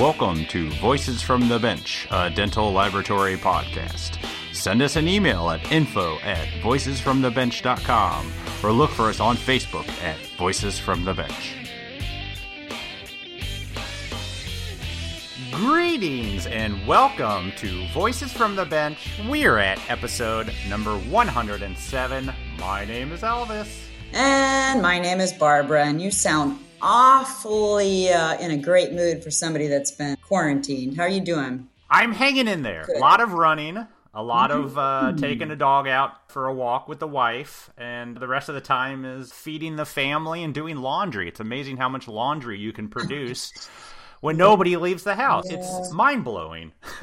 Welcome to Voices from the Bench, a dental laboratory podcast. Send us an email at info at voicesfromthebench.com or look for us on Facebook at Voices from the Bench. Greetings and welcome to Voices from the Bench. We're at episode number 107. My name is Elvis. And my name is Barbara, and you sound awfully uh, in a great mood for somebody that's been quarantined. How are you doing? I'm hanging in there. Good. A lot of running, a lot of uh, taking a dog out for a walk with the wife, and the rest of the time is feeding the family and doing laundry. It's amazing how much laundry you can produce. When nobody leaves the house, Yeah. it's mind blowing.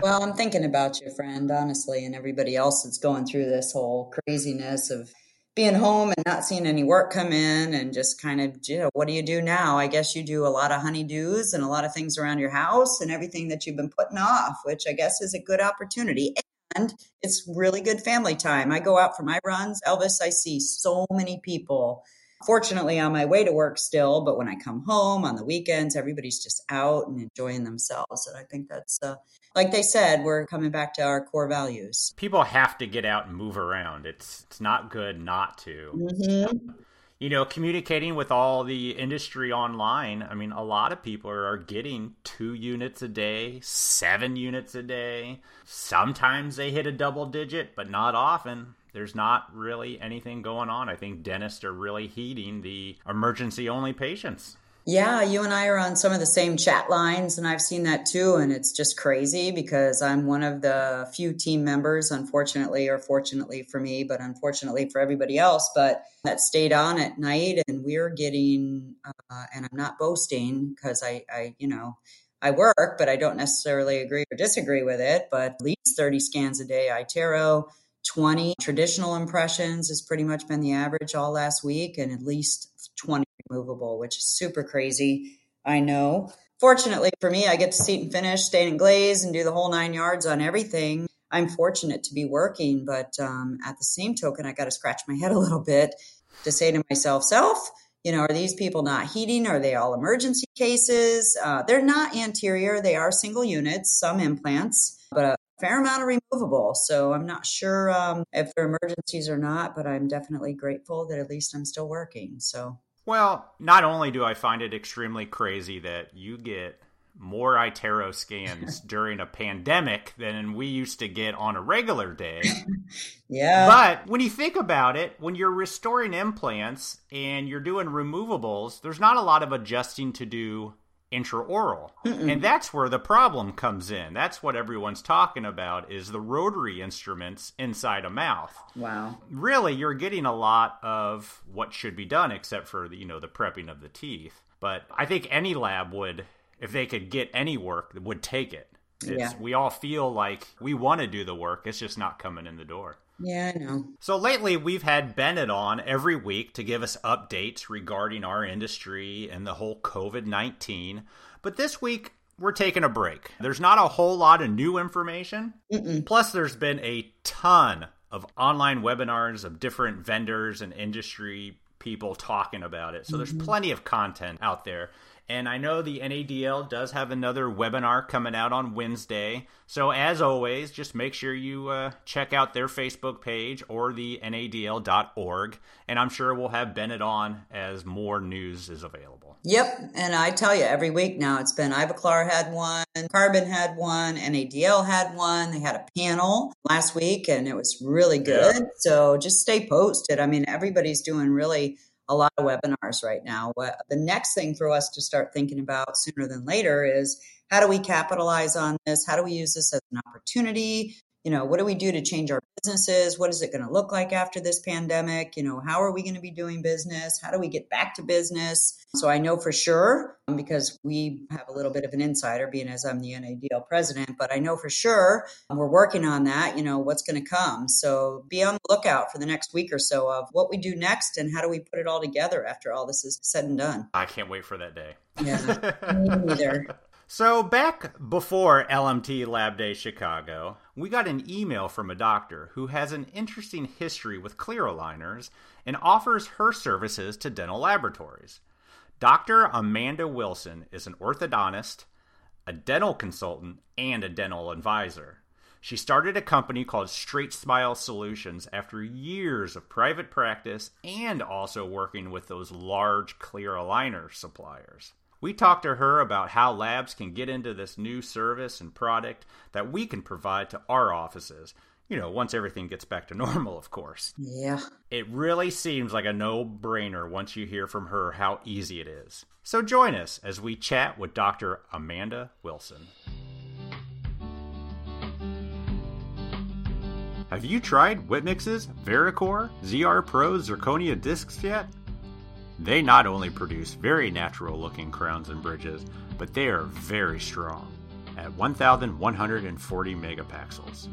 Well, I'm thinking about you, friend, honestly, and everybody else that's going through this whole craziness of being home and not seeing any work come in and just kind of, you know, what do you do now? I guess you do a lot of honeydews and a lot of things around your house and everything that you've been putting off, which I guess is a good opportunity. And it's really good family time. I go out for my runs. Elvis, I see so many people. Fortunately, on my way to work still, but when I come home on the weekends, everybody's just out and enjoying themselves. And I think that's, uh, like they said, we're coming back to our core values. People have to get out and move around. It's it's not good not to. Mm-hmm. you know, communicating with all the industry online, I mean, a lot of people are getting two units a day, seven units a day. Sometimes they hit a double digit, but not often. There's not really anything going on. I think dentists are really heeding the emergency only patients. Yeah, you and I are on some of the same chat lines, and I've seen that too. And it's just crazy because I'm one of the few team members, unfortunately, or fortunately for me, but unfortunately for everybody else, but that stayed on at night. And we're getting, uh, and I'm not boasting because I, I, you know, I work, but I don't necessarily agree or disagree with it. But at least 30 scans a day, iTero, 20 traditional impressions has pretty much been the average all last week, and at least 20 removable, which is super crazy. I know. Fortunately for me, I get to seat and finish, stain and glaze, and do the whole nine yards on everything. I'm fortunate to be working, but um, at the same token, I got to scratch my head a little bit to say to myself, self, you know, are these people not heating? Are they all emergency cases? Uh, they're not anterior. They are single units, some implants, but a fair amount of removable. So I'm not sure um, if they're emergencies or not, but I'm definitely grateful that at least I'm still working. So Well, not only do I find it extremely crazy that you get more iTero scans during a pandemic than we used to get on a regular day. yeah, But when you think about it, when you're restoring implants and you're doing removables, there's not a lot of adjusting to do intraoral. Mm-mm. And that's where the problem comes in. That's what everyone's talking about is the rotary instruments inside a mouth. wow. Really, you're getting a lot of what should be done except for the, you know, the prepping of the teeth. But I think any lab would if they could get any work would take it. It's, Yeah. We all feel like we want to do the work. It's just not coming in the door. Yeah, I know. So lately, we've had Bennett on every week to give us updates regarding our industry and the whole COVID 19. But this week, we're taking a break. There's not a whole lot of new information. Mm-mm. Plus, there's been a ton of online webinars of different vendors and industry people talking about it. So there's mm-hmm. plenty of content out there. And I know the NADL does have another webinar coming out on Wednesday. So, as always, just make sure you uh, check out their Facebook page or the NADL.org. And I'm sure we'll have Bennett on as more news is available. Yep, and I tell you, every week now it's been Ivoclar had one, Carbon had one, NADL had one. They had a panel last week, and it was really good. So just stay posted. I mean, everybody's doing really a lot of webinars right now. The next thing for us to start thinking about sooner than later is how do we capitalize on this? How do we use this as an opportunity? You know, what do we do to change our businesses? What is it going to look like after this pandemic? You know, how are we going to be doing business? How do we get back to business? So I know for sure um, because we have a little bit of an insider, being as I'm the NADL president, but I know for sure um, we're working on that. You know, what's going to come. So be on the lookout for the next week or so of what we do next and how do we put it all together after all this is said and done. I can't wait for that day. Yeah, me neither. So, back before LMT Lab Day Chicago, we got an email from a doctor who has an interesting history with clear aligners and offers her services to dental laboratories. Dr. Amanda Wilson is an orthodontist, a dental consultant, and a dental advisor. She started a company called Straight Smile Solutions after years of private practice and also working with those large clear aligner suppliers. We talked to her about how labs can get into this new service and product that we can provide to our offices. You know, once everything gets back to normal, of course. Yeah. It really seems like a no brainer once you hear from her how easy it is. So join us as we chat with Dr. Amanda Wilson. Have you tried Whitmix's VeriCore ZR Pro Zirconia discs yet? They not only produce very natural looking crowns and bridges, but they are very strong at 1140 megapascals.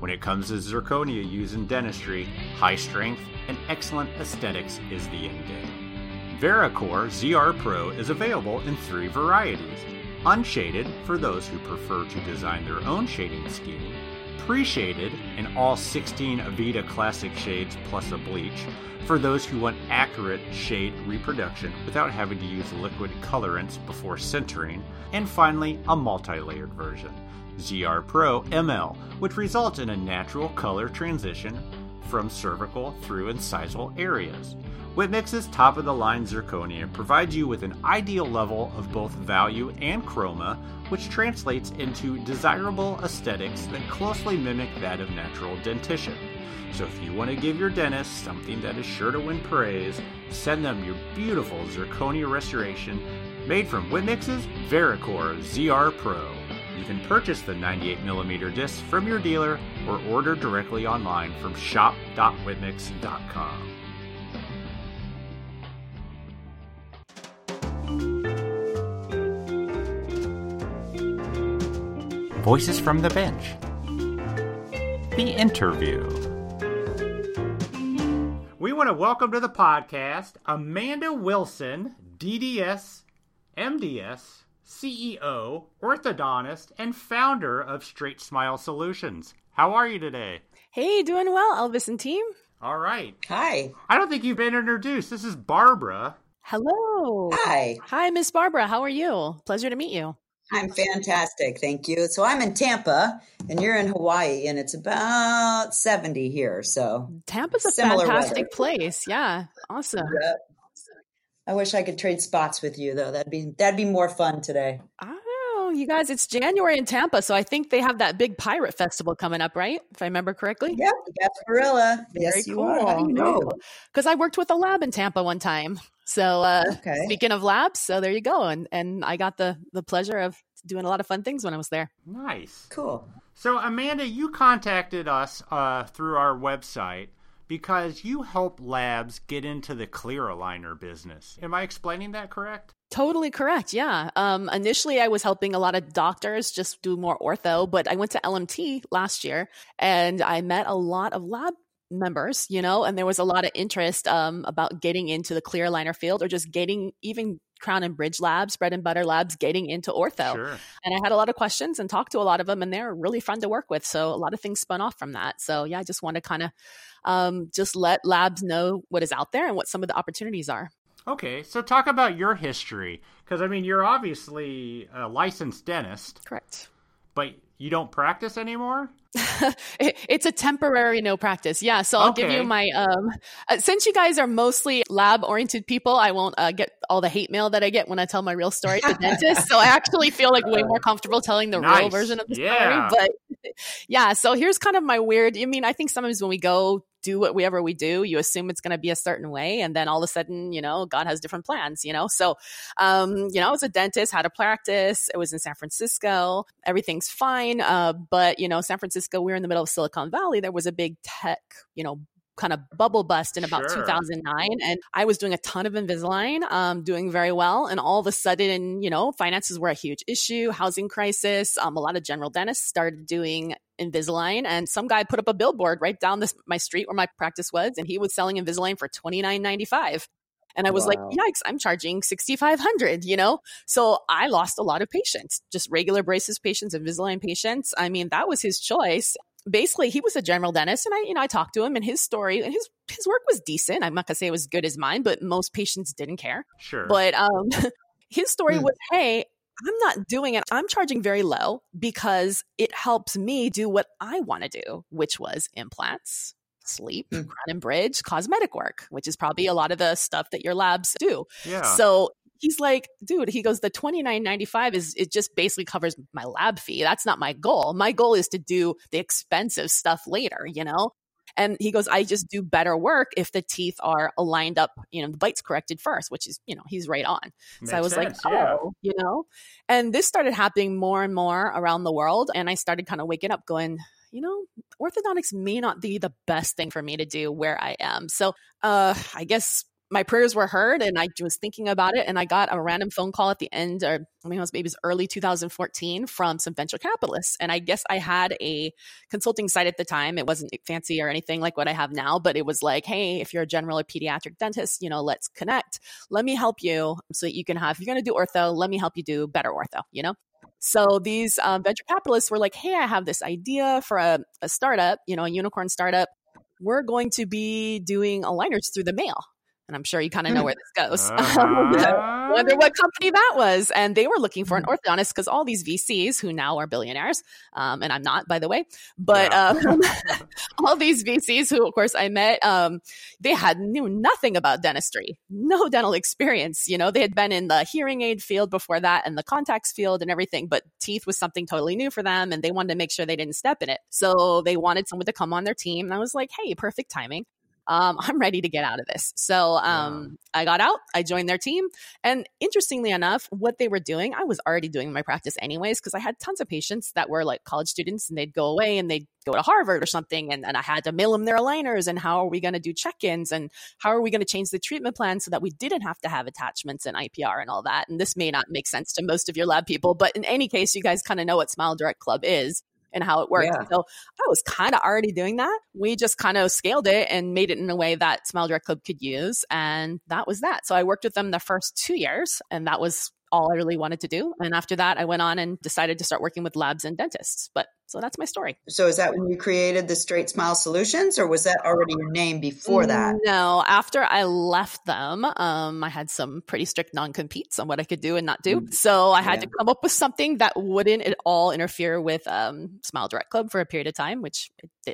When it comes to zirconia used in dentistry, high strength and excellent aesthetics is the end game. VeriCore ZR Pro is available in three varieties unshaded for those who prefer to design their own shading scheme pre-shaded in all 16 Avita classic shades plus a bleach for those who want accurate shade reproduction without having to use liquid colorants before sintering, and finally a multi-layered version, ZR Pro ML, which results in a natural color transition from cervical through incisal areas. Whip Mix's top of the line zirconia provides you with an ideal level of both value and chroma, which translates into desirable aesthetics that closely mimic that of natural dentition. So if you want to give your dentist something that is sure to win praise, send them your beautiful zirconia restoration made from Whitmix's VeriCore ZR Pro. You can purchase the 98mm disc from your dealer or order directly online from shop.whipmix.com. Voices from the Bench. The interview. We want to welcome to the podcast Amanda Wilson, DDS, MDS, CEO, orthodontist, and founder of Straight Smile Solutions. How are you today? Hey, doing well, Elvis and team. All right. Hi. I don't think you've been introduced. This is Barbara. Hello. Hi. Hi, Miss Barbara. How are you? Pleasure to meet you. I'm fantastic. Thank you. So I'm in Tampa and you're in Hawaii and it's about 70 here. So Tampa's a Similar fantastic weather. place. Yeah. Awesome. Yep. I wish I could trade spots with you though. That'd be that'd be more fun today. I don't know, you guys. It's January in Tampa, so I think they have that big pirate festival coming up, right? If I remember correctly. Yep, Gasparilla. Yes, Very you are. How do you know? Because I worked with a lab in Tampa one time. So uh, Okay. speaking of labs, so there you go, and and I got the the pleasure of doing a lot of fun things when I was there. Nice. Cool. So, Amanda, you contacted us uh, through our website because you help labs get into the clear aligner business. Am I explaining that correct? Totally correct. Yeah. Um, initially, I was helping a lot of doctors just do more ortho, but I went to LMT last year and I met a lot of lab members, you know, and there was a lot of interest um, about getting into the clear aligner field or just getting even crown and bridge labs, bread and butter labs, getting into ortho. Sure. And I had a lot of questions and talked to a lot of them, and they're really fun to work with. So a lot of things spun off from that. So yeah, I just want to kind of um, just let labs know what is out there and what some of the opportunities are. Okay, so talk about your history. Because, I mean, you're obviously a licensed dentist, Correct. but you don't practice anymore? It- it's a temporary no practice. Yeah. So I'll give you my, um, uh, since you guys are mostly lab oriented people, I won't uh, get all the hate mail that I get when I tell my real story to dentists. So I actually feel like way more comfortable telling the real version of the Yeah. story. But yeah. So here's kind of my weird, I mean, I think sometimes when we go do whatever we do, you assume it's going to be a certain way. And then all of a sudden, you know, God has different plans, you know? So, um, you know, I was a dentist, had a practice. It was in San Francisco. Everything's fine. Uh, but, you know, San Francisco, we are in the middle of Silicon Valley. There was a big tech, you know, kind of bubble bust in about Sure. 2009 and i was doing a ton of invisalign um, doing very well and all of a sudden you know finances were a huge issue housing crisis um, a lot of general dentists started doing invisalign and some guy put up a billboard right down this my street where my practice was and he was selling invisalign for 29.95 and I was like, yikes, I'm charging 6500 you know? So I lost a lot of patients, just regular braces patients, Invisalign patients. I mean, that was his choice. Basically, he was a general dentist and I, you know, I talked to him and his story, and his, his work was decent. I'm not gonna say it was as good as mine, but most patients didn't care. Sure. But um, his story Hmm. was, hey, I'm not doing it. I'm charging very low because it helps me do what I want to do, which was implants, sleep, mm. crown and bridge, cosmetic work, which is probably a lot of the stuff that your labs do. Yeah. So he's like, dude, he goes, the twenty nine ninety five is it just basically covers my lab fee. That's not my goal. My goal is to do the expensive stuff later, you know? And he goes, I just do better work if the teeth are aligned up, you know, the bites corrected first, which is, you know, he's right on. Makes so I was sense, like, oh, yeah. you know, and this started happening more and more around the world. And I started kind of waking up going, you know, orthodontics may not be the best thing for me to do where I am. So, uh, I guess my prayers were heard and I was thinking about it and I got a random phone call at the end or I mean it was maybe it was early 2014 from some venture capitalists and I guess I had a consulting site at the time it wasn't fancy or anything like what I have now but it was like hey if you're a general or pediatric dentist you know let's connect let me help you so that you can have if you're going to do ortho let me help you do better ortho you know so these um, venture capitalists were like, "Hey, I have this idea for a, a startup, you know, a unicorn startup. We're going to be doing aligners through the mail." And I'm sure you kind of know where this goes. Uh-huh. Wonder what company that was. And they were looking for an orthodontist because all these VCs who now are billionaires, um, and I'm not, by the way, but yeah. um, all these VCs who, of course, I met, um, they had knew nothing about dentistry, no dental experience. You know, they had been in the hearing aid field before that and the contacts field and everything, but teeth was something totally new for them, and they wanted to make sure they didn't step in it. So they wanted someone to come on their team, and I was like, hey, perfect timing um, I'm ready to get out of this. So um, I got out, I joined their team. And interestingly enough, what they were doing, I was already doing my practice anyways, because I had tons of patients that were like college students and they'd go away and they'd go to Harvard or something. And, and I had to mail them their aligners. And how are we going to do check ins? And how are we going to change the treatment plan so that we didn't have to have attachments and IPR and all that? And this may not make sense to most of your lab people, but in any case, you guys kind of know what Smile Direct Club is and how it works. Yeah. So I was kind of already doing that. We just kind of scaled it and made it in a way that Smile Direct Club could use. And that was that. So I worked with them the first two years, and that was all I really wanted to do. And after that, I went on and decided to start working with labs and dentists. But so that's my story. So is that when you created the Straight Smile Solutions, or was that already your name before that? No, after I left them, um, I had some pretty strict non competes on what I could do and not do. Mm. So I had yeah. to come up with something that wouldn't at all interfere with um, Smile Direct Club for a period of time, which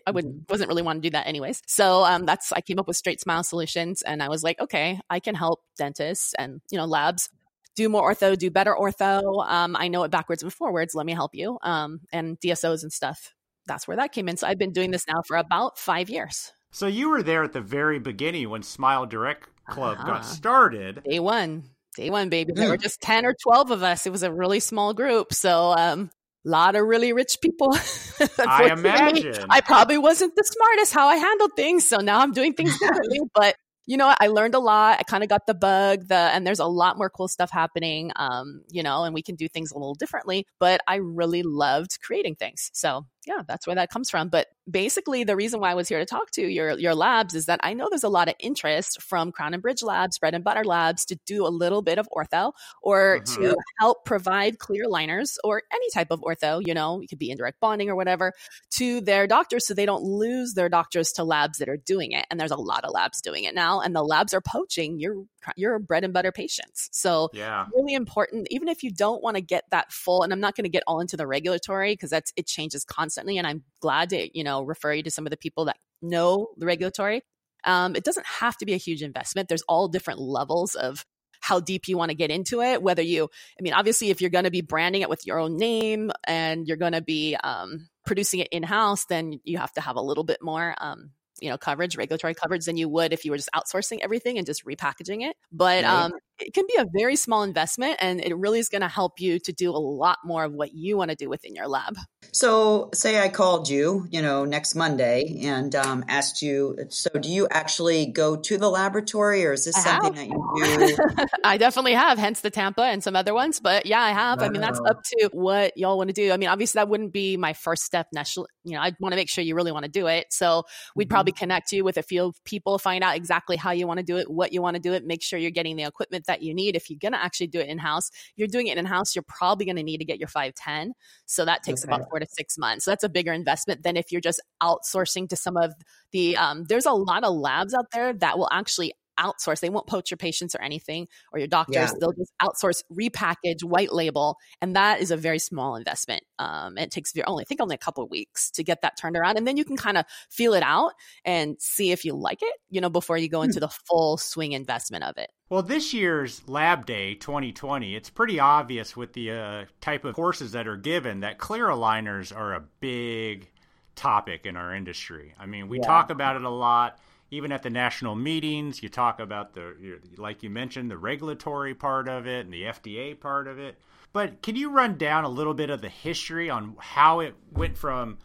I wouldn't mm-hmm. wasn't really want to do that anyways. So um, that's I came up with Straight Smile Solutions, and I was like, okay, I can help dentists and you know labs do more ortho, do better ortho. Um, I know it backwards and forwards. Let me help you. Um, and DSOs and stuff. That's where that came in. So I've been doing this now for about five years. So you were there at the very beginning when Smile Direct Club uh-huh. got started. Day one. Day one, baby. There were just 10 or 12 of us. It was a really small group. So, um, a lot of really rich people. I imagine. I probably wasn't the smartest how I handled things. So now I'm doing things differently, but you know, I learned a lot. I kind of got the bug, the and there's a lot more cool stuff happening. Um, you know, and we can do things a little differently. But I really loved creating things. So yeah, that's where that comes from. But basically, the reason why I was here to talk to your your labs is that I know there's a lot of interest from Crown and Bridge Labs, Bread and Butter Labs, to do a little bit of ortho or mm-hmm. to help provide clear liners or any type of ortho. You know, it could be indirect bonding or whatever to their doctors, so they don't lose their doctors to labs that are doing it. And there's a lot of labs doing it now, and the labs are poaching your your bread and butter patients. So yeah, really important. Even if you don't want to get that full, and I'm not going to get all into the regulatory because that's it changes constantly, and I'm glad to you know refer you to some of the people that know the regulatory. Um, it doesn't have to be a huge investment. There's all different levels of how deep you want to get into it. Whether you, I mean, obviously, if you're going to be branding it with your own name and you're going to be um, producing it in house, then you have to have a little bit more um, you know coverage regulatory coverage than you would if you were just outsourcing everything and just repackaging it but um, it can be a very small investment and it really is going to help you to do a lot more of what you want to do within your lab so say i called you you know next monday and um, asked you so do you actually go to the laboratory or is this I something have. that you do i definitely have hence the tampa and some other ones but yeah i have wow. i mean that's up to what y'all want to do i mean obviously that wouldn't be my first step national you know i'd want to make sure you really want to do it so we'd mm-hmm. probably connect you with a few people find out exactly how you want to do it what you want to do it make sure you're getting the equipment that you need if you're going to actually do it in house. You're doing it in house, you're probably going to need to get your 510. So that takes okay. about four to six months. So that's a bigger investment than if you're just outsourcing to some of the, um, there's a lot of labs out there that will actually outsource. They won't poach your patients or anything or your doctors. Yeah. They'll just outsource, repackage, white label, and that is a very small investment. Um, it takes only I think only a couple of weeks to get that turned around, and then you can kind of feel it out and see if you like it. You know, before you go into the full swing investment of it. Well, this year's Lab Day 2020, it's pretty obvious with the uh, type of courses that are given that clear aligners are a big topic in our industry. I mean, we Yeah. talk about it a lot. Even at the national meetings, you talk about the, like you mentioned, the regulatory part of it and the FDA part of it. But can you run down a little bit of the history on how it went from,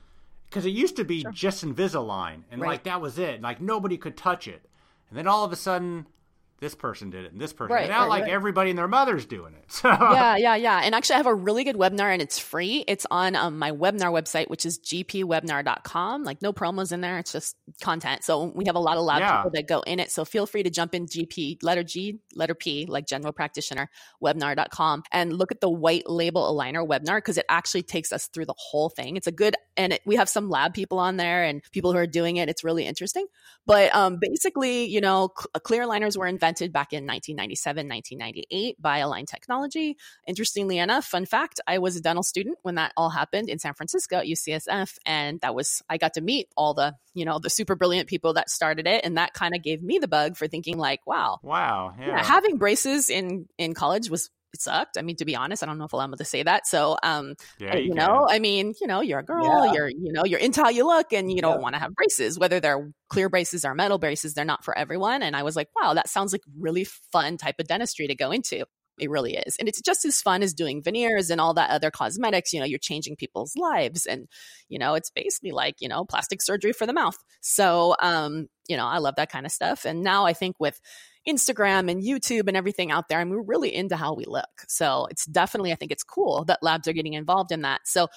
because it used to be just Invisalign and Right. like that was it. Like nobody could touch it. And then all of a sudden, this person did it and this person. Right, now, right, like right. everybody and their mother's doing it. So yeah, yeah, yeah. And actually, I have a really good webinar and it's free. It's on um, my webinar website, which is gpwebinar.com. Like, no promos in there. It's just content. So we have a lot of lab Yeah. people that go in it. So feel free to jump in GP, letter G, letter P, like general practitioner, webinar.com, and look at the white label aligner webinar because it actually takes us through the whole thing. It's a good, and it, we have some lab people on there and people who are doing it. It's really interesting. But um, basically, you know, cl- clear aligners were invented back in 1997, 1998 by Align Technology. Interestingly enough, fun fact, I was a dental student when that all happened in San Francisco at UCSF. And that was, I got to meet all the, you know, the super brilliant people that started it. And that kind of gave me the bug for thinking like, wow, wow, yeah. yeah, having braces in, in college was, it sucked. I mean, to be honest, I don't know if I'm able to say that. So, um, yeah, uh, you you know i mean you know you're a girl Yeah. you're you know you're into how you look and you don't want to have braces. Whether they're clear braces or metal braces they're not for everyone. And i was like wow that sounds like really fun type of dentistry to go into. It really is. And it's just as fun as doing veneers and all that other cosmetics you know you're changing people's lives. And you know it's basically like you know plastic surgery for the mouth. So um you know i love that kind of stuff. And now i think with Instagram and YouTube and everything out there. And we're really into how we look. So it's definitely, I think it's cool that labs are getting involved in that. So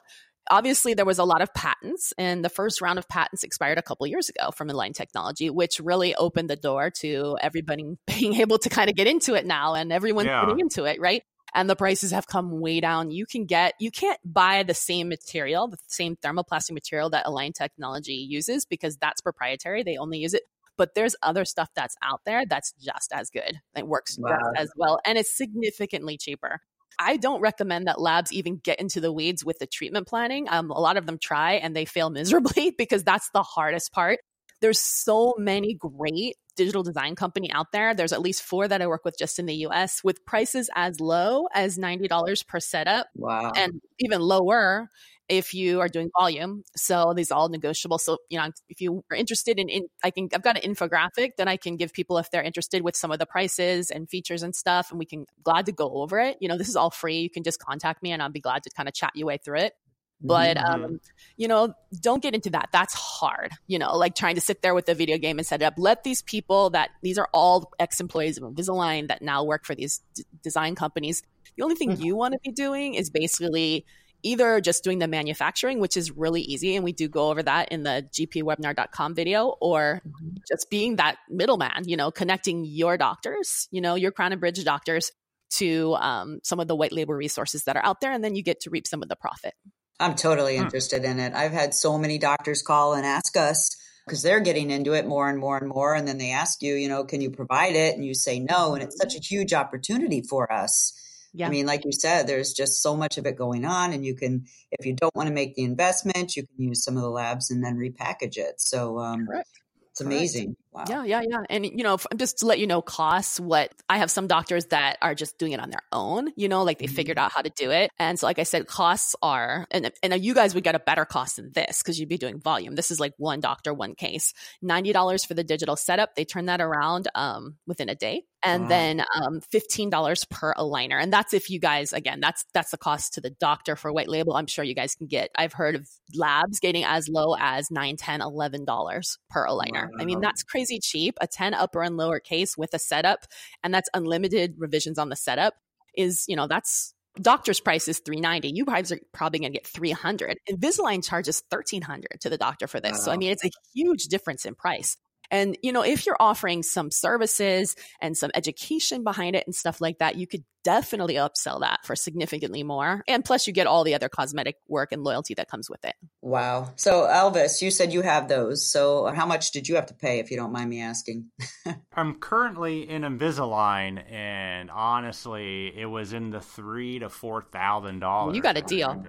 obviously there was a lot of patents and the first round of patents expired a couple years ago from Align Technology, which really opened the door to everybody being able to kind of get into it now and everyone's Yeah. getting into it, right? And the prices have come way down. You can get, you can't buy the same material, the same thermoplastic material that Align Technology uses because that's proprietary. They only use it but there's other stuff that's out there that's just as good. It works Wow. just as well and it's significantly cheaper. I don't recommend that labs even get into the weeds with the treatment planning. Um, a lot of them try and they fail miserably because that's the hardest part. There's so many great digital design company out there. There's at least four that I work with just in the US with prices as low as $90 per setup Wow. and even lower if you are doing volume. So these are all negotiable. So you know, if you are interested in, in I can I've got an infographic that I can give people if they're interested with some of the prices and features and stuff, and we can glad to go over it. You know, this is all free. You can just contact me, and I'll be glad to kind of chat you way through it. But Mhm. um, you know, don't get into that. That's hard. You know, like trying to sit there with the video game and set it up. Let these people that these are all ex-employees of Invisalign that now work for these d- design companies. The only thing Mhm. you want to be doing is basically either just doing the manufacturing, which is really easy, and we do go over that in the gpwebinar.com video, or Mhm. just being that middleman, you know, connecting your doctors, you know, your Crown and Bridge doctors to um, some of the white label resources that are out there, and then you get to reap some of the profit. I'm totally Hmm. interested in it. I've had so many doctors call and ask us because they're getting into it more and more and more. And then they ask you, you know, can you provide it? And you say no. And it's such a huge opportunity for us. Yeah. I mean, like you said, there's just so much of it going on. And you can, if you don't want to make the investment, you can use some of the labs and then repackage it. So um, Correct. it's amazing. Wow. Yeah, yeah, yeah. And you know, just to let you know, costs. What I have some doctors that are just doing it on their own. You know, like they Mhm. figured out how to do it. And so, like I said, costs are, and and you guys would get a better cost than this because you'd be doing volume. This is like one doctor, one case. Ninety dollars for the digital setup. They turn that around um, within a day, and Wow. then um, fifteen dollars per aligner. And that's if you guys, again, that's that's the cost to the doctor for white label. I'm sure you guys can get. I've heard of labs getting as low as nine, ten, eleven dollars per aligner. I mean, that's crazy cheap. A 10 upper and lower case with a setup, and that's unlimited revisions on the setup, is, you know, that's doctor's price is 390 you guys are probably going to get 300 invisalign charges 1300 to the doctor for this so i mean it's a huge difference in price and you know if you're offering some services and some education behind it and stuff like that you could definitely upsell that for significantly more. And plus, you get all the other cosmetic work and loyalty that comes with it. Wow. So, Elvis, you said you have those. So, how much did you have to pay, if you don't mind me asking? I'm currently in Invisalign, and honestly, it was in the three to four thousand dollars. You got a deal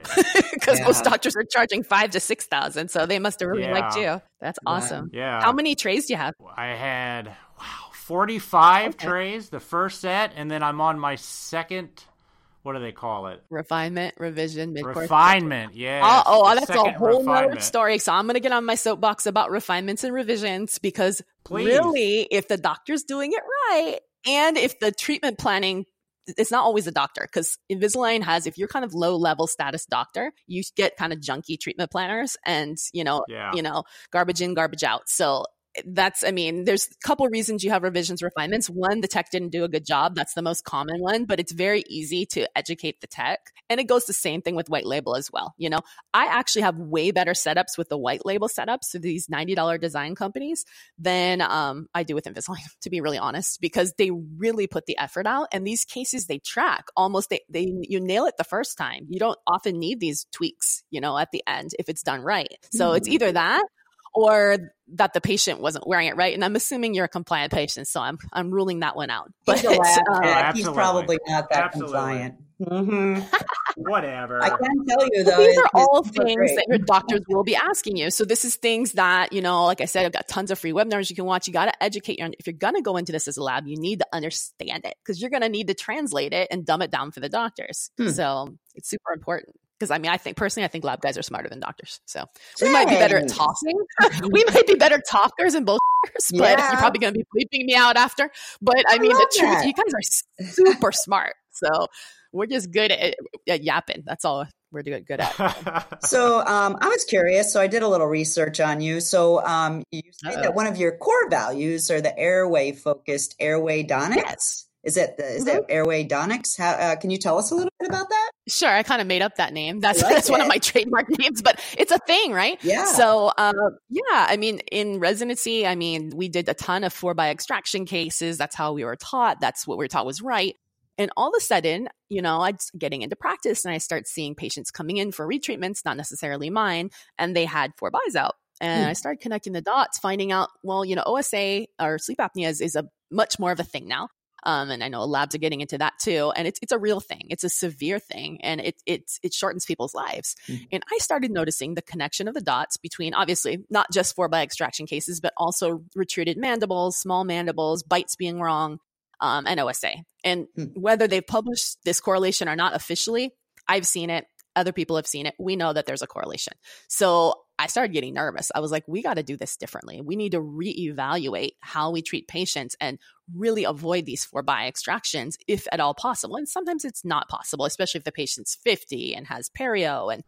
because yeah. most doctors are charging five to six thousand, so they must have really yeah. liked you. That's awesome. Yeah. How many trays do you have? I had wow 45 okay. trays, the first set, and then I'm on my second. What do they call it? Refinement, revision, mid Refinement, yeah. Oh, oh that's a whole other story. So I'm going to get on my soapbox about refinements and revisions because Please. really, if the doctor's doing it right and if the treatment planning it's not always a doctor because Invisalign has, if you're kind of low level status doctor, you get kind of junky treatment planners and, you know, yeah. you know, garbage in, garbage out. So that's i mean there's a couple reasons you have revisions refinements. One the tech didn't do a good job. That's the most common one but it's very easy to educate the tech. And it goes the same thing with white label as well you know? I actually have way better setups with the white label setups of these $90 design companies than um, i do with invisalign to be really honest because they really put the effort out and these cases they track almost they, they you nail it the first time. You don't often need these tweaks you know at the end if it's done right. So mm-hmm. it's either that or that the patient wasn't wearing it right. And I'm assuming you're a compliant patient, so I'm I'm ruling that one out. But he's, uh, he's probably not that absolutely. compliant. Mm-hmm. Whatever. I can tell you though. these are all things great. that your doctors will be asking you. So this is things that you know, like I said, I've got tons of free webinars you can watch. You got to educate your. If you're going to go into this as a lab, you need to understand it because you're going to need to translate it and dumb it down for the doctors. Hmm. So it's super important because I mean, I think personally, I think lab guys are smarter than doctors. So we might be better at talking. we might be better talkers and both, but yeah. you're probably going to be bleeping me out after. But I, I mean, the truth, that. you guys are super smart. So we're just good at, at yapping. That's all we're good, good at. so um, I was curious. So I did a little research on you. So um, you say that one of your core values are the airway focused airway donics. Yes. Is it the, is mm-hmm. it Airway Donics? How, uh, can you tell us a little bit about that? Sure, I kind of made up that name. That's like that's it. one of my trademark names, but it's a thing, right? Yeah. So, uh, yeah, I mean, in residency, I mean, we did a ton of four by extraction cases. That's how we were taught. That's what we were taught was right. And all of a sudden, you know, I'm getting into practice and I start seeing patients coming in for retreatments, not necessarily mine, and they had four bys out. And hmm. I started connecting the dots, finding out, well, you know, OSA or sleep apnea is, is a much more of a thing now. Um, and I know labs are getting into that too. And it's it's a real thing. It's a severe thing, and it it it shortens people's lives. Mm-hmm. And I started noticing the connection of the dots between obviously not just four by extraction cases, but also retreated mandibles, small mandibles, bites being wrong, um, and OSA. And mm-hmm. whether they've published this correlation or not officially, I've seen it. Other people have seen it. We know that there's a correlation. So I started getting nervous. I was like, we got to do this differently. We need to reevaluate how we treat patients and really avoid these four by extractions if at all possible. And sometimes it's not possible, especially if the patient's 50 and has perio and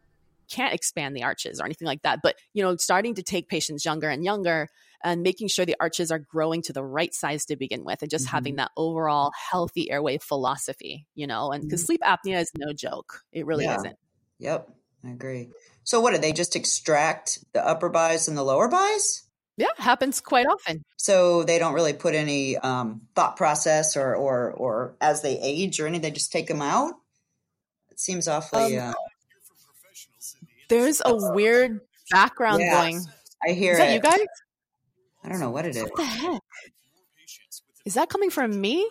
can't expand the arches or anything like that. But, you know, starting to take patients younger and younger and making sure the arches are growing to the right size to begin with and just mm-hmm. having that overall healthy airway philosophy, you know, and because mm-hmm. sleep apnea is no joke. It really yeah. isn't. Yep. I agree. So what do they just extract the upper bys and the lower bys? Yeah, happens quite often. So they don't really put any um, thought process or, or or as they age or anything. They just take them out. It seems awfully. Um, uh, there's a weird background yeah, going. I hear is that it. You guys? I don't know what it is. What the heck? Is that coming from me?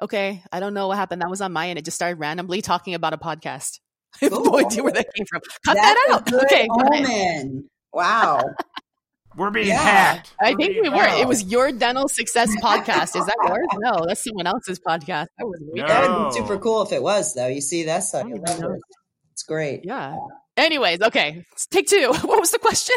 Okay, I don't know what happened. That was on my end. It just started randomly talking about a podcast. I have no idea where that came from. Cut That's that out. okay. Omen. Wow. We're being yeah. hacked. I think we were. It was your dental success podcast. Is that yours? No, that's someone else's podcast. That was weird. No. That would be super cool if it was, though. You see, that's like, it's great. Yeah. Anyways, okay. Take two. What was the question?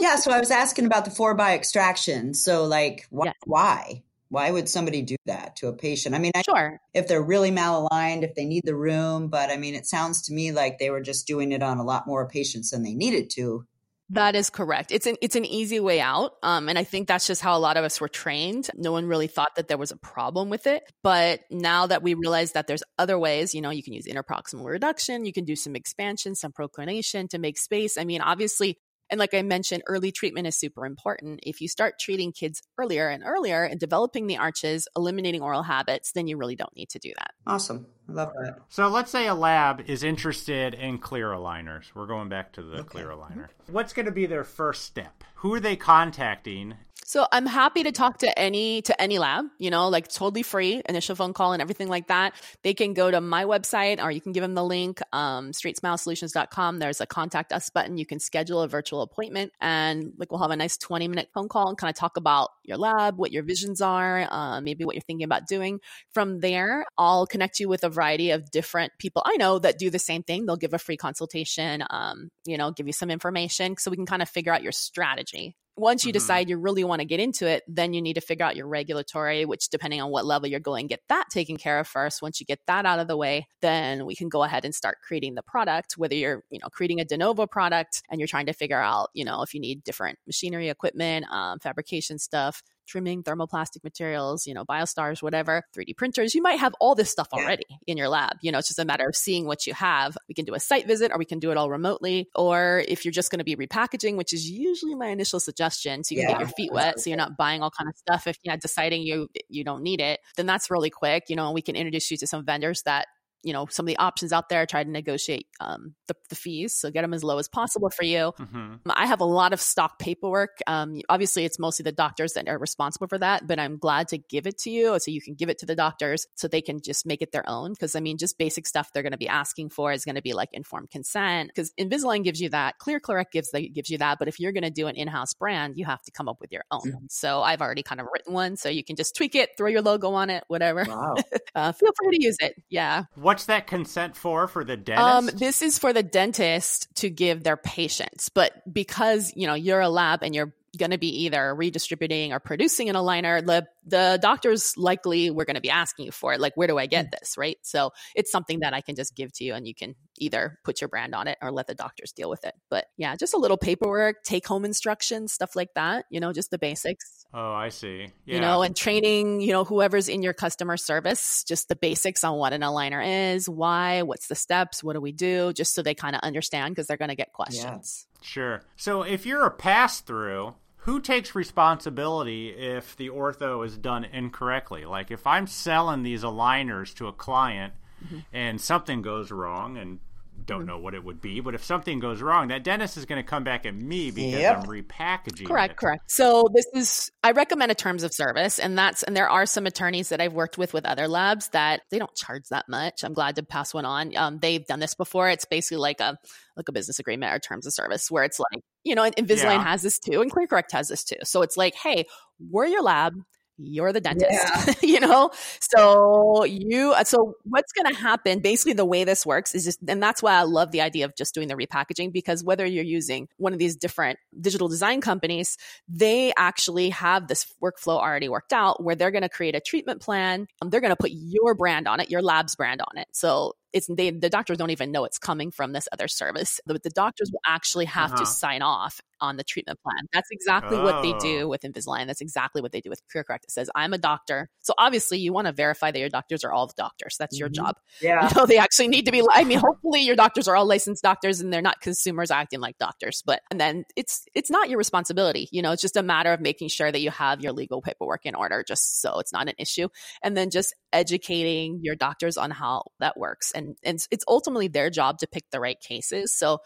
Yeah, so I was asking about the four by extraction. So, like, wh- yeah. why? Why would somebody do that to a patient? I mean, I sure if they're really malaligned, if they need the room, but I mean, it sounds to me like they were just doing it on a lot more patients than they needed to. That is correct. It's an it's an easy way out, um, and I think that's just how a lot of us were trained. No one really thought that there was a problem with it, but now that we realize that there's other ways, you know, you can use interproximal reduction, you can do some expansion, some proclination to make space. I mean, obviously, And like I mentioned, early treatment is super important. If you start treating kids earlier and earlier and developing the arches, eliminating oral habits, then you really don't need to do that. Awesome. I love that. So let's say a lab is interested in clear aligners. We're going back to the okay. clear aligner. Mm-hmm. What's going to be their first step? Who are they contacting so I'm happy to talk to any to any lab, you know, like totally free, initial phone call and everything like that. They can go to my website or you can give them the link, um, straightsmilesolutions.com. There's a contact us button. You can schedule a virtual appointment and like we'll have a nice 20 minute phone call and kind of talk about your lab, what your visions are, uh, maybe what you're thinking about doing. From there, I'll connect you with a variety of different people I know that do the same thing. They'll give a free consultation, um, you know, give you some information so we can kind of figure out your strategy once you mm-hmm. decide you really want to get into it, then you need to figure out your regulatory, which depending on what level you're going, get that taken care of first. Once you get that out of the way, then we can go ahead and start creating the product, whether you're, you know, creating a de novo product and you're trying to figure out, you know, if you need different machinery, equipment, um, fabrication stuff, trimming, thermoplastic materials, you know, biostars, whatever, 3D printers. You might have all this stuff already in your lab. You know, it's just a matter of seeing what you have. We can do a site visit or we can do it all remotely. Or if you're just going to be repackaging, which is usually my initial suggestion, so you can get your feet wet, so you're not buying all kind of stuff if you're deciding you you don't need it, then that's really quick. You know, we can introduce you to some vendors that you know some of the options out there try to negotiate um, the, the, fees so get them as low as possible for you mm-hmm. i have a lot of stock paperwork um, obviously it's mostly the doctors that are responsible for that but i'm glad to give it to you so you can give it to the doctors so they can just make it their own because i mean just basic stuff they're going to be asking for is going to be like informed consent because invisalign gives you that ClearCorrect gives gives you that but if you're going to do an in-house brand you have to come up with your own mm-hmm. so i've already kind of written one so you can just tweak it throw your logo on it whatever wow. uh, feel free to use it yeah What's that consent for for the dentist? Um, this is for the dentist to give their patients, but because you know you're a lab and you're going to be either redistributing or producing an aligner, the, the doctors likely we're going to be asking you for it. Like, where do I get mm. this? Right. So it's something that I can just give to you and you can either put your brand on it or let the doctors deal with it. But yeah, just a little paperwork, take home instructions, stuff like that, you know, just the basics. Oh, I see. Yeah. You know, and training, you know, whoever's in your customer service, just the basics on what an aligner is, why, what's the steps, what do we do, just so they kind of understand because they're going to get questions. Yeah. Sure. So if you're a pass through, who takes responsibility if the ortho is done incorrectly? Like if I'm selling these aligners to a client mm-hmm. and something goes wrong and don't mm-hmm. know what it would be, but if something goes wrong, that dentist is going to come back at me because yep. I'm repackaging. Correct, it. correct. So this is I recommend a terms of service, and that's and there are some attorneys that I've worked with with other labs that they don't charge that much. I'm glad to pass one on. Um, they've done this before. It's basically like a like a business agreement or terms of service where it's like you know, Invisalign yeah. has this too, and ClearCorrect has this too. So it's like, hey, we're your lab you're the dentist yeah. you know so you uh, so what's going to happen basically the way this works is just and that's why i love the idea of just doing the repackaging because whether you're using one of these different digital design companies they actually have this workflow already worked out where they're going to create a treatment plan um, they're going to put your brand on it your lab's brand on it so it's they the doctors don't even know it's coming from this other service. The, the doctors will actually have uh-huh. to sign off on the treatment plan. That's exactly oh. what they do oh. with Invisalign. That's exactly what they do with ClearCorrect. It says, I'm a doctor. So obviously you want to verify that your doctors are all the doctors. That's mm-hmm. your job. Yeah. You know, they actually need to be, I mean, hopefully your doctors are all licensed doctors and they're not consumers acting like doctors. But, and then it's, it's not your responsibility. You know, it's just a matter of making sure that you have your legal paperwork in order just so it's not an issue. And then just educating your doctors on how that works. And, and it's ultimately their job to pick the right cases. So,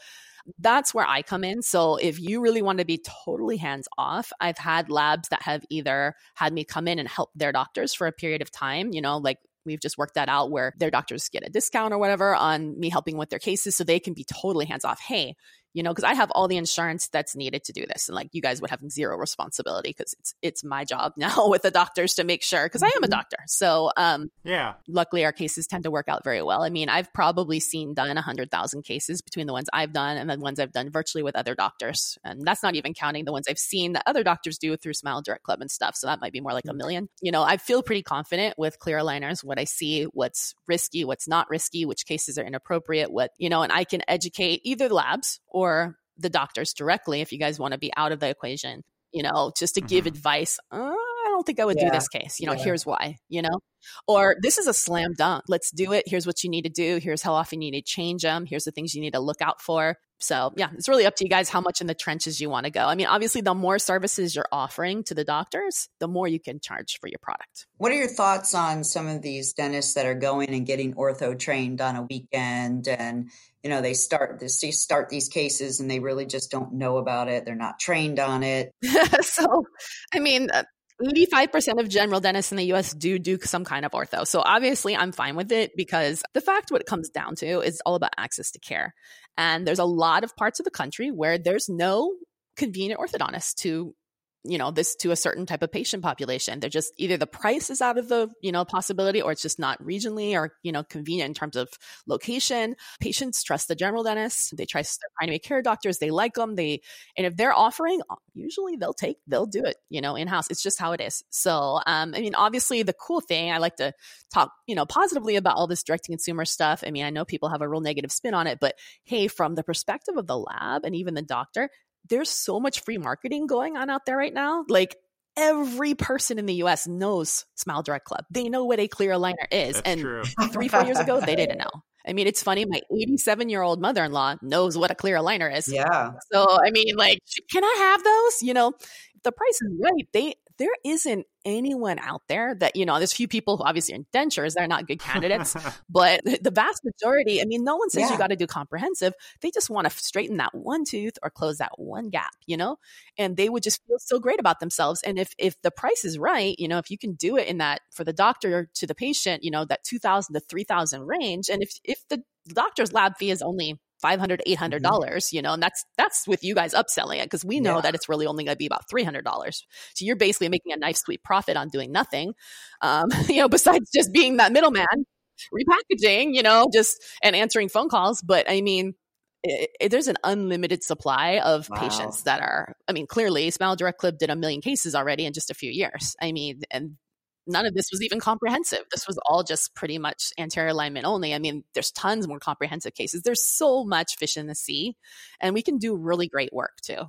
that's where I come in. So if you really want to be totally hands off, I've had labs that have either had me come in and help their doctors for a period of time, you know, like we've just worked that out where their doctors get a discount or whatever on me helping with their cases so they can be totally hands off. Hey, you know, because I have all the insurance that's needed to do this. And like you guys would have zero responsibility because it's it's my job now with the doctors to make sure because I am a mm-hmm. doctor. So um yeah. Luckily our cases tend to work out very well. I mean, I've probably seen done a hundred thousand cases between the ones I've done and the ones I've done virtually with other doctors. And that's not even counting the ones I've seen that other doctors do through Smile Direct Club and stuff. So that might be more like a mm. million. You know, I feel pretty confident with clear aligners, what I see, what's risky, what's not risky, which cases are inappropriate, what, you know, and I can educate either labs or the doctors directly if you guys want to be out of the equation, you know, just to give mm-hmm. advice. Uh, don't think I would yeah. do this case. You know, yeah. here's why, you know, or this is a slam dunk. Let's do it. Here's what you need to do. Here's how often you need to change them. Here's the things you need to look out for. So, yeah, it's really up to you guys how much in the trenches you want to go. I mean, obviously, the more services you're offering to the doctors, the more you can charge for your product. What are your thoughts on some of these dentists that are going and getting ortho trained on a weekend and you know they start they start these cases and they really just don't know about it they're not trained on it so i mean uh, 85% uh, of general dentists in the US do do some kind of ortho. So obviously I'm fine with it because the fact what it comes down to is all about access to care. And there's a lot of parts of the country where there's no convenient orthodontist to you know this to a certain type of patient population. They're just either the price is out of the you know possibility or it's just not regionally or you know convenient in terms of location. Patients trust the general dentist. They trust their primary care doctors. They like them they and if they're offering uh, usually they'll take they'll do it you know in house it's just how it is. So um i mean obviously the cool thing i like to talk you know positively about all this direct to consumer stuff. I mean i know people have a real negative spin on it but hey from the perspective of the lab and even the doctor there's so much free marketing going on out there right now. Like every person in the US knows Smile Direct Club. They know what a clear aligner is. That's and true. three, four years ago, they didn't know. I mean, it's funny. My 87 year old mother in law knows what a clear aligner is. Yeah. So, I mean, like, can I have those? You know, the price is right. They there isn't anyone out there that, you know, there's a few people who obviously are dentures, they're not good candidates, but the vast majority, I mean, no one says yeah. you got to do comprehensive. They just want to straighten that one tooth or close that one gap, you know, and they would just feel so great about themselves. And if, if the price is right, you know, if you can do it in that for the doctor to the patient, you know, that 2000 to 3000 range. And if, if the doctor's lab fee is only 500 800 mm-hmm. dollars mm-hmm. you know and that's that's with you guys upselling it because we know yeah. that it's really only going to be about 300 dollars so you're basically making a nice sweet profit on doing nothing um, you know besides just being that middleman repackaging you know just and answering phone calls but i mean it, it, there's an unlimited supply of wow. patients that are i mean clearly smile direct club did a million cases already in just a few years i mean and none of this was even comprehensive. This was all just pretty much anterior alignment only. I mean, there's tons more comprehensive cases. There's so much fish in the sea, and we can do really great work too.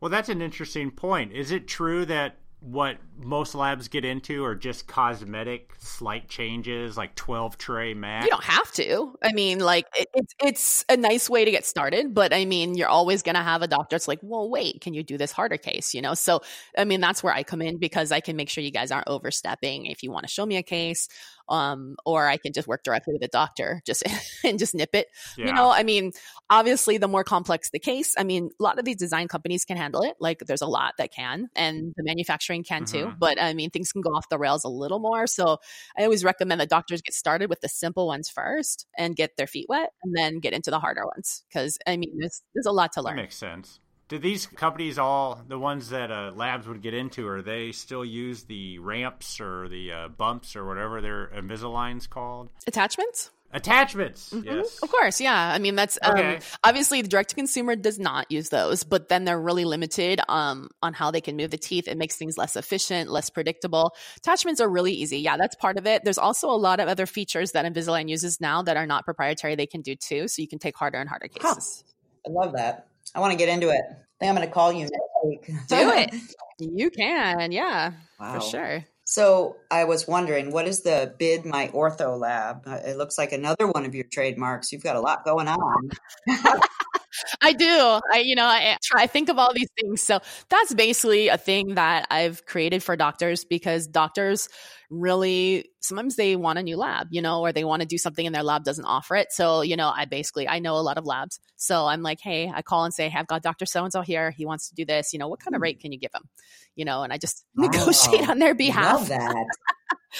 Well, that's an interesting point. Is it true that what most labs get into are just cosmetic slight changes like 12 tray max you don't have to. I mean like it, it's it's a nice way to get started but i mean you're always going to have a doctor that's like well wait can you do this harder case? You know? So i mean that's where i come in because i can make sure you guys aren't overstepping if you want to show me a case um, or I can just work directly with a doctor just and just nip it. Yeah. You know, I mean, obviously, the more complex the case, I mean, a lot of these design companies can handle it. Like, there's a lot that can, and the manufacturing can mm-hmm. too. But I mean, things can go off the rails a little more. So I always recommend that doctors get started with the simple ones first and get their feet wet, and then get into the harder ones. Because I mean, there's there's a lot to learn. That makes sense. Do these companies all the ones that uh, labs would get into? Are they still use the ramps or the uh, bumps or whatever their Invisaligns called? Attachments. Attachments, mm-hmm. yes, of course, yeah. I mean, that's um, obviously the direct to consumer does not use those, but then they're really limited um, on how they can move the teeth. It makes things less efficient, less predictable. Attachments are really easy. Yeah, that's part of it. There's also a lot of other features that Invisalign uses now that are not proprietary. They can do too, so you can take harder and harder cases. Huh. I love that. I want to get into it. I think I'm going to call you next week. Do it. You can. Yeah, wow. for sure. So I was wondering, what is the Bid My Ortho Lab? Uh, it looks like another one of your trademarks. You've got a lot going on. I do. I, you know, I try I think of all these things. So that's basically a thing that I've created for doctors because doctors really sometimes they want a new lab, you know, or they want to do something and their lab doesn't offer it. So, you know, I basically I know a lot of labs. So I'm like, hey, I call and say, hey, I've got Dr. So and so here. He wants to do this. You know, what kind of hmm. rate can you give him? You know, and I just wow. negotiate on their behalf. Love that.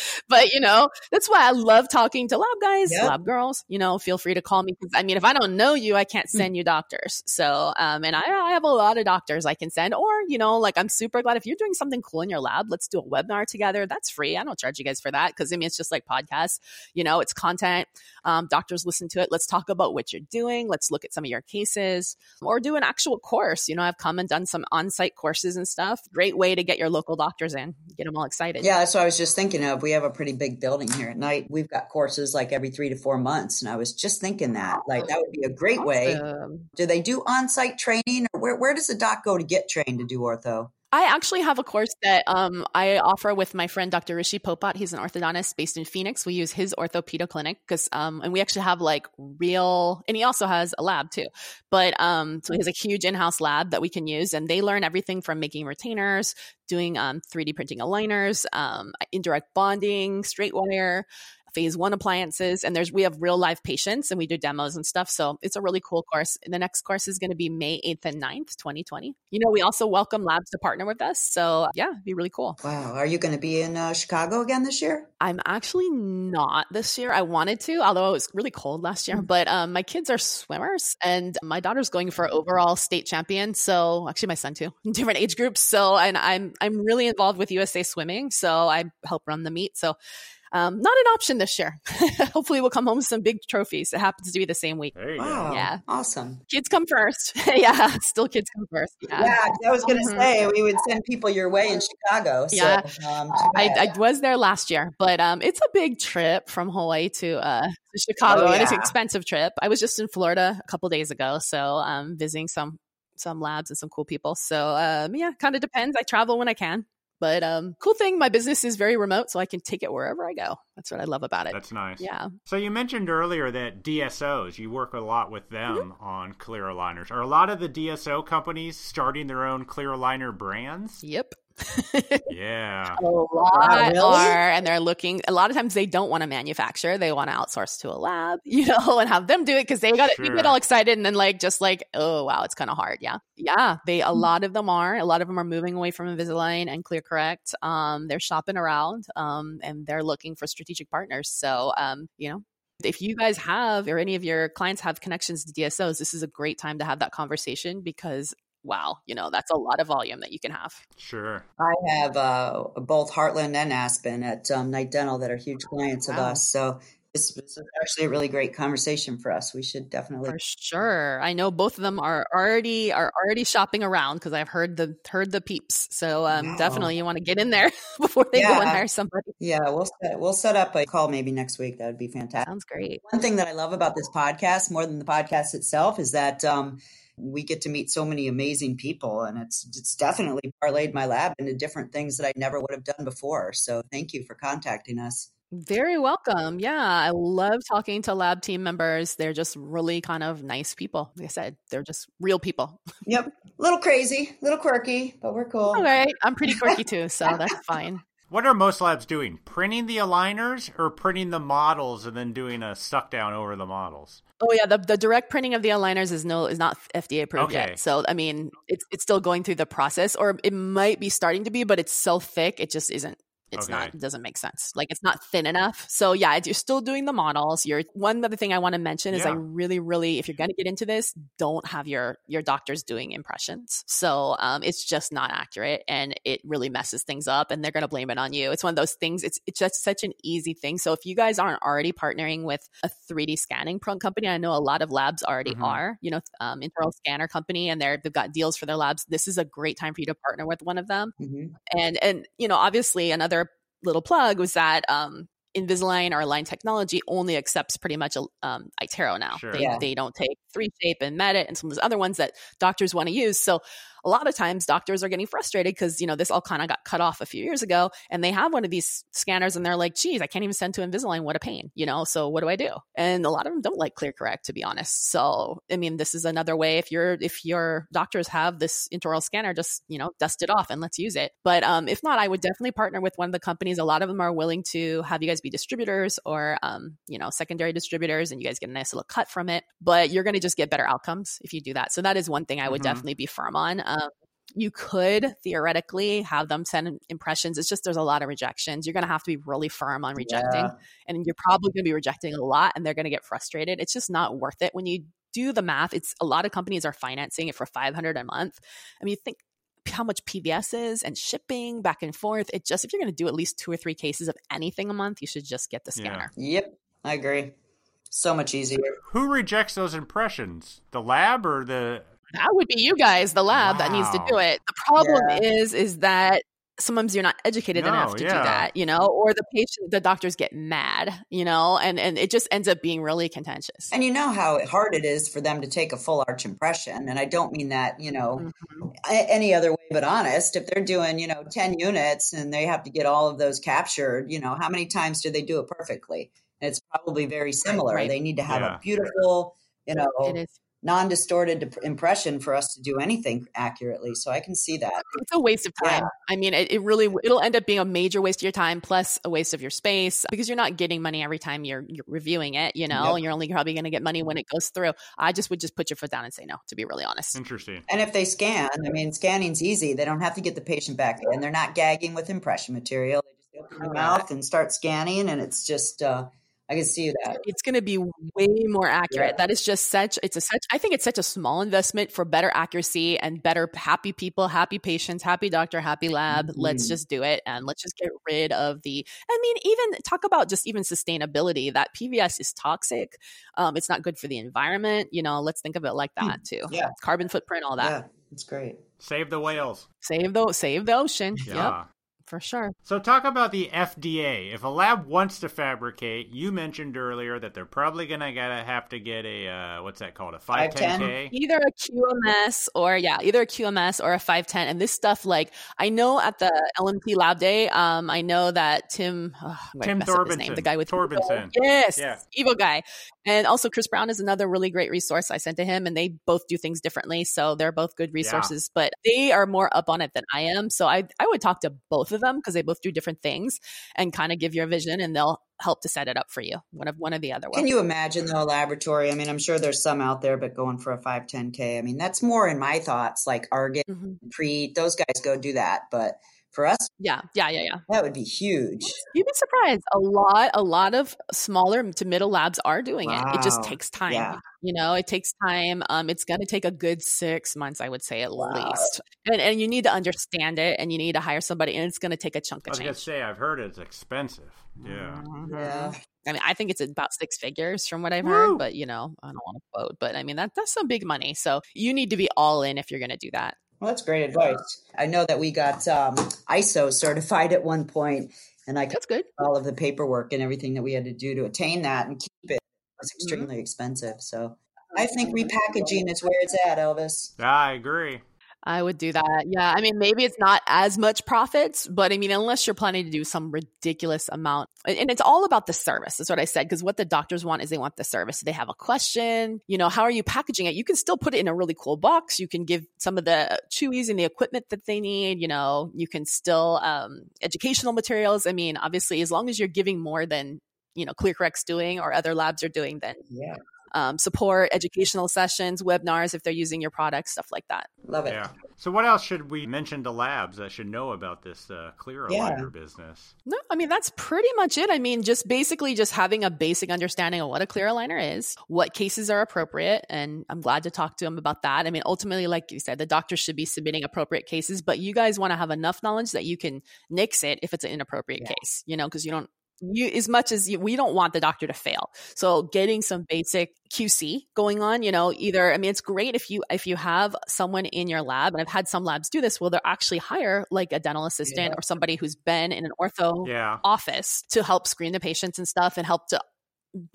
but you know, that's why I love talking to lab guys, yep. lab girls. You know, feel free to call me because I mean, if I don't know you, I can't hmm. send you doctors. So, um, and I, I have a lot of doctors I can send, or you know, like I'm super glad if you're doing something cool in your lab, let's do a webinar together. That's free. I don't charge you guys for that because I mean, it's just like podcasts. You know, it's content. Um, doctors listen to it. Let's talk about what you're doing. Let's look at some of your cases, or do an actual course. You know, I've come and done some on-site courses and stuff. Great way to get your local doctors in, get them all excited. Yeah, that's what I was just thinking of we have a pretty big building here at night. We've got courses like every three to four months. And I was just thinking that, like, that would be a great awesome. way. Do they do on site training or where, where does the doc go to get trained to do ortho? I actually have a course that um, I offer with my friend Dr. Rishi Popat. He's an orthodontist based in Phoenix. We use his orthopedia clinic because, um, and we actually have like real, and he also has a lab too. But um, so he has a huge in-house lab that we can use, and they learn everything from making retainers, doing um, 3D printing aligners, um, indirect bonding, straight wire, phase one appliances and there's we have real live patients and we do demos and stuff so it's a really cool course. And the next course is going to be may 8th and 9th 2020 you know we also welcome labs to partner with us so yeah it'd be really cool. Wow. Are you going to be in uh, chicago again this year? I'm actually not this year. I wanted to although it was really cold last year mm-hmm. but um, my kids are swimmers and my daughter's going for overall state champion so actually my son too different age groups so and i'm i'm really involved with usa swimming so i help run the meet so um, not an option this year. Hopefully, we'll come home with some big trophies. It happens to be the same week. wow, yeah, awesome. Kids come first. yeah, still kids come first. Yeah, yeah I was going to mm-hmm. say we would send people your way in Chicago. So, yeah, um, I, I, was there last year, but um, it's a big trip from Hawaii to uh, Chicago, oh, yeah. and it's an expensive trip. I was just in Florida a couple days ago, so um, visiting some some labs and some cool people. So um, yeah, kind of depends. I travel when I can. But um, cool thing, my business is very remote, so I can take it wherever I go. That's what I love about it. That's nice. Yeah. So you mentioned earlier that DSOs, you work a lot with them mm-hmm. on clear aligners. Are a lot of the DSO companies starting their own clear aligner brands? Yep. Yeah. A lot wow, really? are, and they're looking. A lot of times they don't want to manufacture; they want to outsource to a lab, you know, and have them do it because they got sure. they get all excited and then like just like, oh wow, it's kind of hard. Yeah, yeah. They a hmm. lot of them are. A lot of them are moving away from Invisalign and ClearCorrect. Um, they're shopping around, um, and they're looking for strategic partners. So, um, you know, if you guys have or any of your clients have connections to DSOs, this is a great time to have that conversation because wow, you know, that's a lot of volume that you can have. Sure. I have uh, both Heartland and Aspen at um, Knight Dental that are huge clients wow. of us. So this was actually a really great conversation for us. We should definitely for sure. I know both of them are already are already shopping around because I've heard the heard the peeps. So um, wow. definitely you want to get in there before they yeah. go and hire somebody. Yeah, we'll set, we'll set up a call maybe next week. That would be fantastic. Sounds great. One thing that I love about this podcast more than the podcast itself is that. Um, we get to meet so many amazing people and it's it's definitely parlayed my lab into different things that I never would have done before. So thank you for contacting us. Very welcome. Yeah, I love talking to lab team members. They're just really kind of nice people. Like I said, they're just real people. Yep. A little crazy, a little quirky, but we're cool. All right. I'm pretty quirky too, so that's fine. What are most labs doing? Printing the aligners or printing the models and then doing a suck down over the models? Oh yeah, the, the direct printing of the aligners is no is not FDA approved okay. yet. So I mean, it's it's still going through the process, or it might be starting to be, but it's so thick it just isn't it's okay. not it doesn't make sense like it's not thin enough so yeah you're still doing the models you're one other thing i want to mention is yeah. i really really if you're going to get into this don't have your your doctors doing impressions so um, it's just not accurate and it really messes things up and they're going to blame it on you it's one of those things it's it's just such an easy thing so if you guys aren't already partnering with a 3d scanning prone company i know a lot of labs already mm-hmm. are you know um, intraoral scanner company and they're they've got deals for their labs this is a great time for you to partner with one of them mm-hmm. and and you know obviously another little plug was that um, Invisalign or Align Technology only accepts pretty much um, iTero now. Sure. They, yeah. they don't take 3Shape and Medit and some of those other ones that doctors want to use. So a lot of times doctors are getting frustrated because you know this all kind of got cut off a few years ago and they have one of these scanners and they're like geez i can't even send to invisalign. What a pain you know? So what do i do? And a lot of them don't like ClearCorrect to be honest. So i mean this is another way if you're if your doctors have this intraoral scanner just you know dust it off and let's use it. But um, if not i would definitely partner with one of the companies. A lot of them are willing to have you guys be distributors or um, you know secondary distributors and you guys get a nice little cut from it. But you're going to just get better outcomes if you do that. So that is one thing i would mm-hmm. definitely be firm on. um, Um, you could theoretically have them send impressions. It's just there's a lot of rejections. You're going to have to be really firm on rejecting, yeah. and you're probably going to be rejecting a lot, and they're going to get frustrated. It's just not worth it when you do the math. It's a lot of companies are financing it for 500 a month. I mean, you think how much PVS is and shipping back and forth. It just if you're going to do at least two or three cases of anything a month, you should just get the scanner. Yeah. Yep, I agree. So much easier. Who rejects those impressions? The lab or the that would be you guys, the lab wow. that needs to do it. The problem yeah. is, is that sometimes you're not educated No, enough to yeah. do that, you know, or the patient, the doctors get mad, you know, and, and it just ends up being really contentious. And you know how hard it is for them to take a full arch impression. And I don't mean that, you know, Mhm. any other way but honest. If they're doing, you know, 10 units and they have to get all of those captured, you know, how many times do they do it perfectly? And it's probably very similar. right. They need to have Yeah. a beautiful, you know, It is. non distorted impression for us to do anything accurately. So I can see that. It's a waste of time. Yeah. I mean, it, it really it'll end up being a major waste of your time plus a waste of your space because you're not getting money every time you're, you're reviewing it. You know, Yep. and you're only probably going to get money when it goes through. I just would just put your foot down and say no. To be really honest. Interesting. And if they scan, I mean, scanning's easy. They don't have to get the patient back and They're not gagging with impression material. They just open their mouth and start scanning, and it's just, uh, I can see that. it's going to be way more accurate. Yeah. That is just such. It's a such. I think it's such a small investment for better accuracy and better happy people, happy patients, happy doctor, happy lab. Let's Mhm. just do it and let's just get rid of the. I mean, even talk about just even sustainability. That PVS is toxic. Um, it's not good for the environment. You know, let's think of it like that too. Yeah. carbon footprint, all that. Yeah, it's great. Save the whales. Save the save the ocean. Yeah. Yep, for sure. So talk about the FDA. If a lab wants to fabricate, you mentioned earlier that they're probably gonna gotta have to get a uh, what's that called a five ten k. either a QMS or yeah, either a QMS or a 510. And this stuff, like I know at the LMT Lab Day, um, I know that Tim, oh, I'm gonna Tim mess name, Thorbinson. the guy with Thorbinson. yes, Yeah. evil guy, and also Chris Brown is another really great resource I sent to him, and they both do things differently, so they're both good resources. But they are more up on it than I am, so I I would talk to both of them because they both do different things and kind of give your vision, and they'll help to set it up for you. One of one or the other. will. Can you imagine though a laboratory? I mean, I'm sure there's some out there, but going for a 510K, I mean, that's more in my thoughts, like Argen, Mhm. Preet, those guys go do that. But for us, Yeah, yeah, yeah, yeah. that would be huge. You'd be surprised. A lot, a lot of smaller to middle labs are doing it. It just takes time. Yeah. You know, it takes time. Um, it's going to take a good six months, I would say, at Wow. least. And and you need to understand it, and you need to hire somebody, and it's going to take a chunk I of was gonna say I've heard it's expensive. Yeah. Yeah. I mean, I think it's about six figures from what I've Woo. heard, but you know, I don't want to quote, but I mean that that's some big money. So you need to be all in if you're going to do that. Well, that's great advice. I know that we got um, ISO certified at one point, and I That's good. all of the paperwork and everything that we had to do to attain that and keep it. It was Mm-hmm. extremely expensive. So I think repackaging is where it's at, Elvis. I agree. I would do that. Yeah. I mean, maybe it's not as much profits, but I mean, unless you're planning to do some ridiculous amount, and it's all about the service. is what I said. Because what the doctors want is they want the service. They have a question, you know, how are you packaging it? You can still put it in a really cool box. You can give some of the chewies and the equipment that they need. You know, you can still, um, educational materials. I mean, obviously, as long as you're giving more than, you know, ClearCorrect's doing or other labs are doing, then Yeah, um, support educational sessions, webinars if they're using your product, stuff like that. love it. Yeah. So what else should we mention to labs that should know about this uh, clear Yeah. aligner business? No, I mean that's pretty much it. I mean, just basically just having a basic understanding of what a clear aligner is, what cases are appropriate, and I'm glad to talk to them about that. I mean, ultimately, like you said, the doctor should be submitting appropriate cases, but you guys want to have enough knowledge that you can nix it if it's an inappropriate Yeah. case, you know, because you don't you as much as you, we don't want the doctor to fail. So getting some basic QC going on, you know, either I mean it's great if you if you have someone in your lab and I've had some labs do this, well they're actually hire like a dental assistant Yeah. or somebody who's been in an ortho Yeah. office to help screen the patients and stuff and help to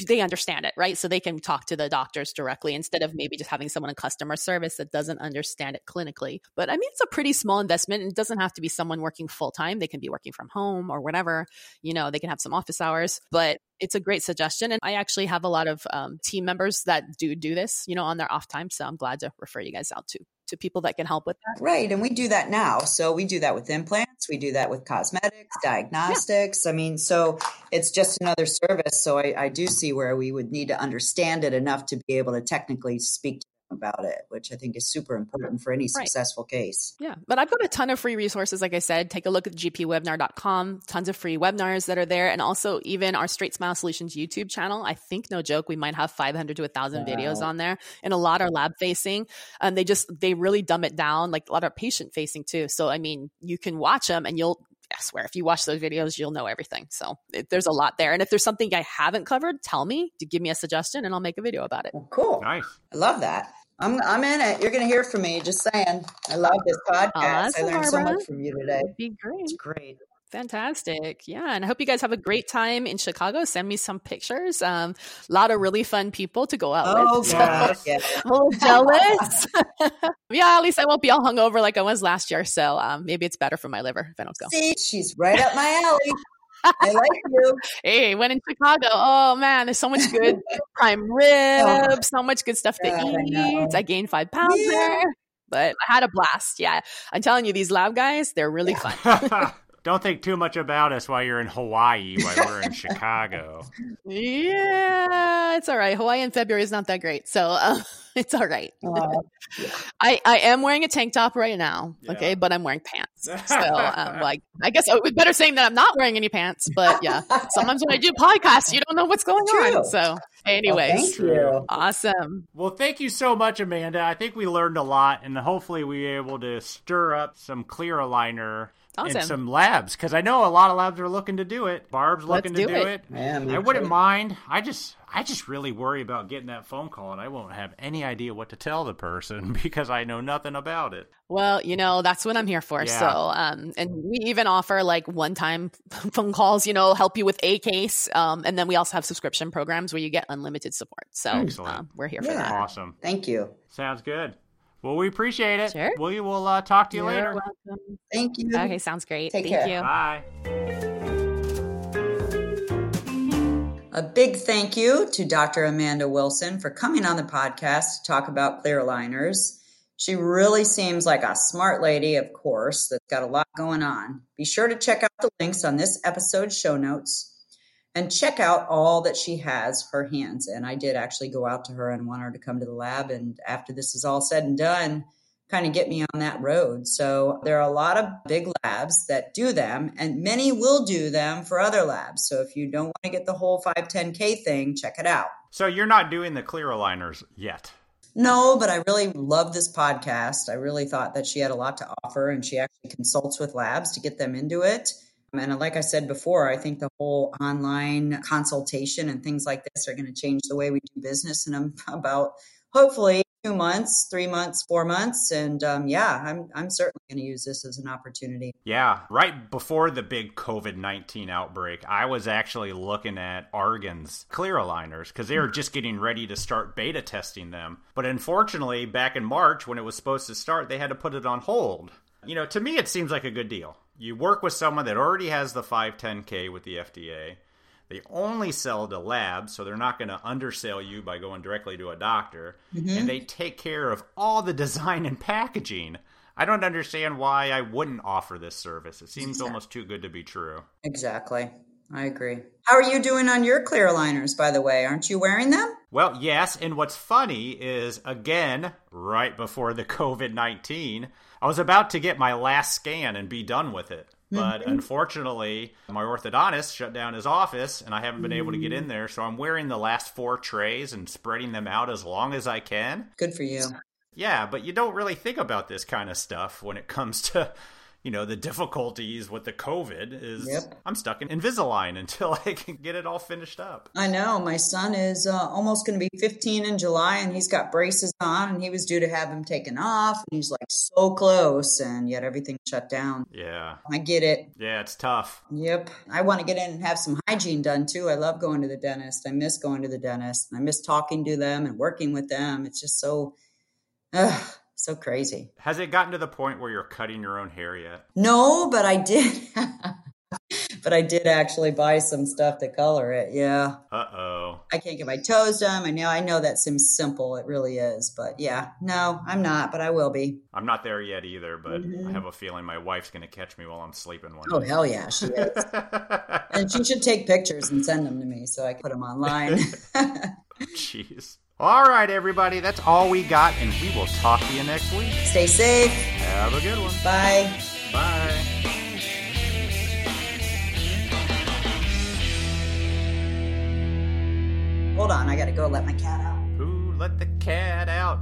they understand it, right? So they can talk to the doctors directly instead of maybe just having someone in customer service that doesn't understand it clinically. But I mean, it's a pretty small investment and it doesn't have to be someone working full time. They can be working from home or whatever, you know, they can have some office hours, but it's a great suggestion. And I actually have a lot of um, team members that do do this, you know, on their off time. So I'm glad to refer you guys out to to people that can help with that. Right. And we do that now. So we do that with implants, we do that with cosmetics, diagnostics. I mean, so it's just another service. So I, I do see where we would need to understand it enough to be able to technically speak to about it, which I think is super important for any Right. successful case. Yeah, but I've got a ton of free resources. Like I said, take a look at gpwebinar.com, tons of free webinars that are there. And also even our Straight Smile Solutions YouTube channel. I think no joke, we might have 500 to 1000 videos on there and a lot are lab facing. And they just, they really dumb it down. Like a lot are patient facing too. So, I mean, you can watch them and you'll, I swear, if you watch those videos, you'll know everything. So it, there's a lot there. And if there's something I haven't covered, tell me to give me a suggestion and I'll make a video about it. Well, cool. Nice. I love that. I'm I'm in it. You're going to hear from me. Just saying. I love this podcast. Awesome, I learned so much from you today. It'd Be great. It's great. Fantastic. Yeah. And I hope you guys have a great time in Chicago. Send me some pictures. Um, a lot of really fun people to go out Oh, with. So gosh. Yeah. I'm a little jealous. yeah, at least I won't be all hungover like I was last year. So um, maybe it's better for my liver if I don't go. See, she's right up my alley. I like you. Hey, when in Chicago, oh man, there's so much good prime rib, oh, so much good stuff to God, I eat. I gained five pounds Yeah. there, but I had a blast. Yeah, I'm telling you, these lab guys, they're really fun. Don't think too much about us while you're in Hawaii, while we're in Chicago. Yeah, it's all right. Hawaii in February is not that great, so uh, it's all right. Oh, I, I am wearing a tank top right now, Yeah. okay, but I'm wearing pants. So, um, like, I guess it would better saying that I'm not wearing any pants, but yeah, sometimes when I do podcasts, you don't know what's going True. on. So, well, anyways, thank you. awesome. Well, thank you so much, Amanda. I think we learned a lot, and hopefully we were able to stir up some clear aligner Awesome. in some labs because I know a lot of labs are looking to do it. Barb's Let's looking to do do it. it. Yeah, me I wouldn't too. mind. I just I just really worry about getting that phone call and I won't have any idea what to tell the person because I know nothing about it. Well, you know, that's what I'm here for. Yeah. So, um, and we even offer like one time phone calls, you know, help you with a case. Um, and then we also have subscription programs where you get unlimited support. So, um, we're here for that. Awesome. Thank you. Sounds good. Well, we appreciate it. Sure. We will uh, talk to you You're later. welcome. Thank you. Okay, sounds great. Take Thank care. you. Bye. A big thank you to Dr. Amanda Wilson for coming on the podcast to talk about clear aligners. She really seems like a smart lady, of course, that's got a lot going on. Be sure to check out the links on this episode's show notes and check out all that she has her hands in. I did actually go out to her and want her to come to the lab. And after this is all said and done, kind of get me on that road. So there are a lot of big labs that do them, and many will do them for other labs. So if you don't want to get the whole 510K thing, check it out. So you're not doing the clear aligners yet. No, but I really love this podcast. I really thought that she had a lot to offer, and she actually consults with labs to get them into it. And like I said before, I think the whole online consultation and things like this are going to change the way we do business in about hopefully two months, three months, four months. And um, yeah, I'm I'm certainly going to use this as an opportunity. Yeah, right before the big COVID 19 outbreak, I was actually looking at Argen's clear aligners because they were just getting ready to start beta testing them. But unfortunately, back in March when it was supposed to start, they had to put it on hold. You know, to me, it seems like a good deal. You work with someone that already has the 510K with the FDA. They only sell to labs, so they're not going to undersell you by going directly to a doctor. Mm-hmm. And they take care of all the design and packaging. I don't understand why I wouldn't offer this service. It seems almost too good to be true. Exactly. I agree. How are you doing on your clear aligners, by the way? Aren't you wearing them? Well, yes, and what's funny is, again, right before the COVID 19, I was about to get my last scan and be done with it. But mm-hmm. unfortunately, my orthodontist shut down his office and I haven't been able to get in mm. there. So I'm wearing the last four trays and spreading them out as long as I can. Good for you. Yeah, but you don't really think about this kind of stuff when it comes to, you know, the difficulties with the COVID is Yep. I'm stuck in Invisalign until I can get it all finished up. I know. My son is uh, almost going to be 15 in July and he's got braces on and he was due to have them taken off. And he's like so close and yet everything shut down. Yeah. I get it. Yeah, it's tough. Yep. I want to get in and have some hygiene done too. I love going to the dentist. I miss going to the dentist. I miss talking to them and working with them. It's just so, ugh, so crazy. Has it gotten to the point where you're cutting your own hair yet? No, but I did. but I did actually buy some stuff to color it. Yeah. Uh oh. I can't get my toes done. I know I know that seems simple. It really is. But yeah, no, I'm not, but I will be. I'm not there yet either, but Mhm. I have a feeling my wife's going to catch me while I'm sleeping one Oh night. hell yeah, she is. and she should take pictures and send them to me so I can put them online. Jeez. All right, everybody. That's all we got, and we will talk to you next week. Stay safe. Have a good one. Bye. Bye. Hold on, I gotta go let my cat out. Who let the cat out?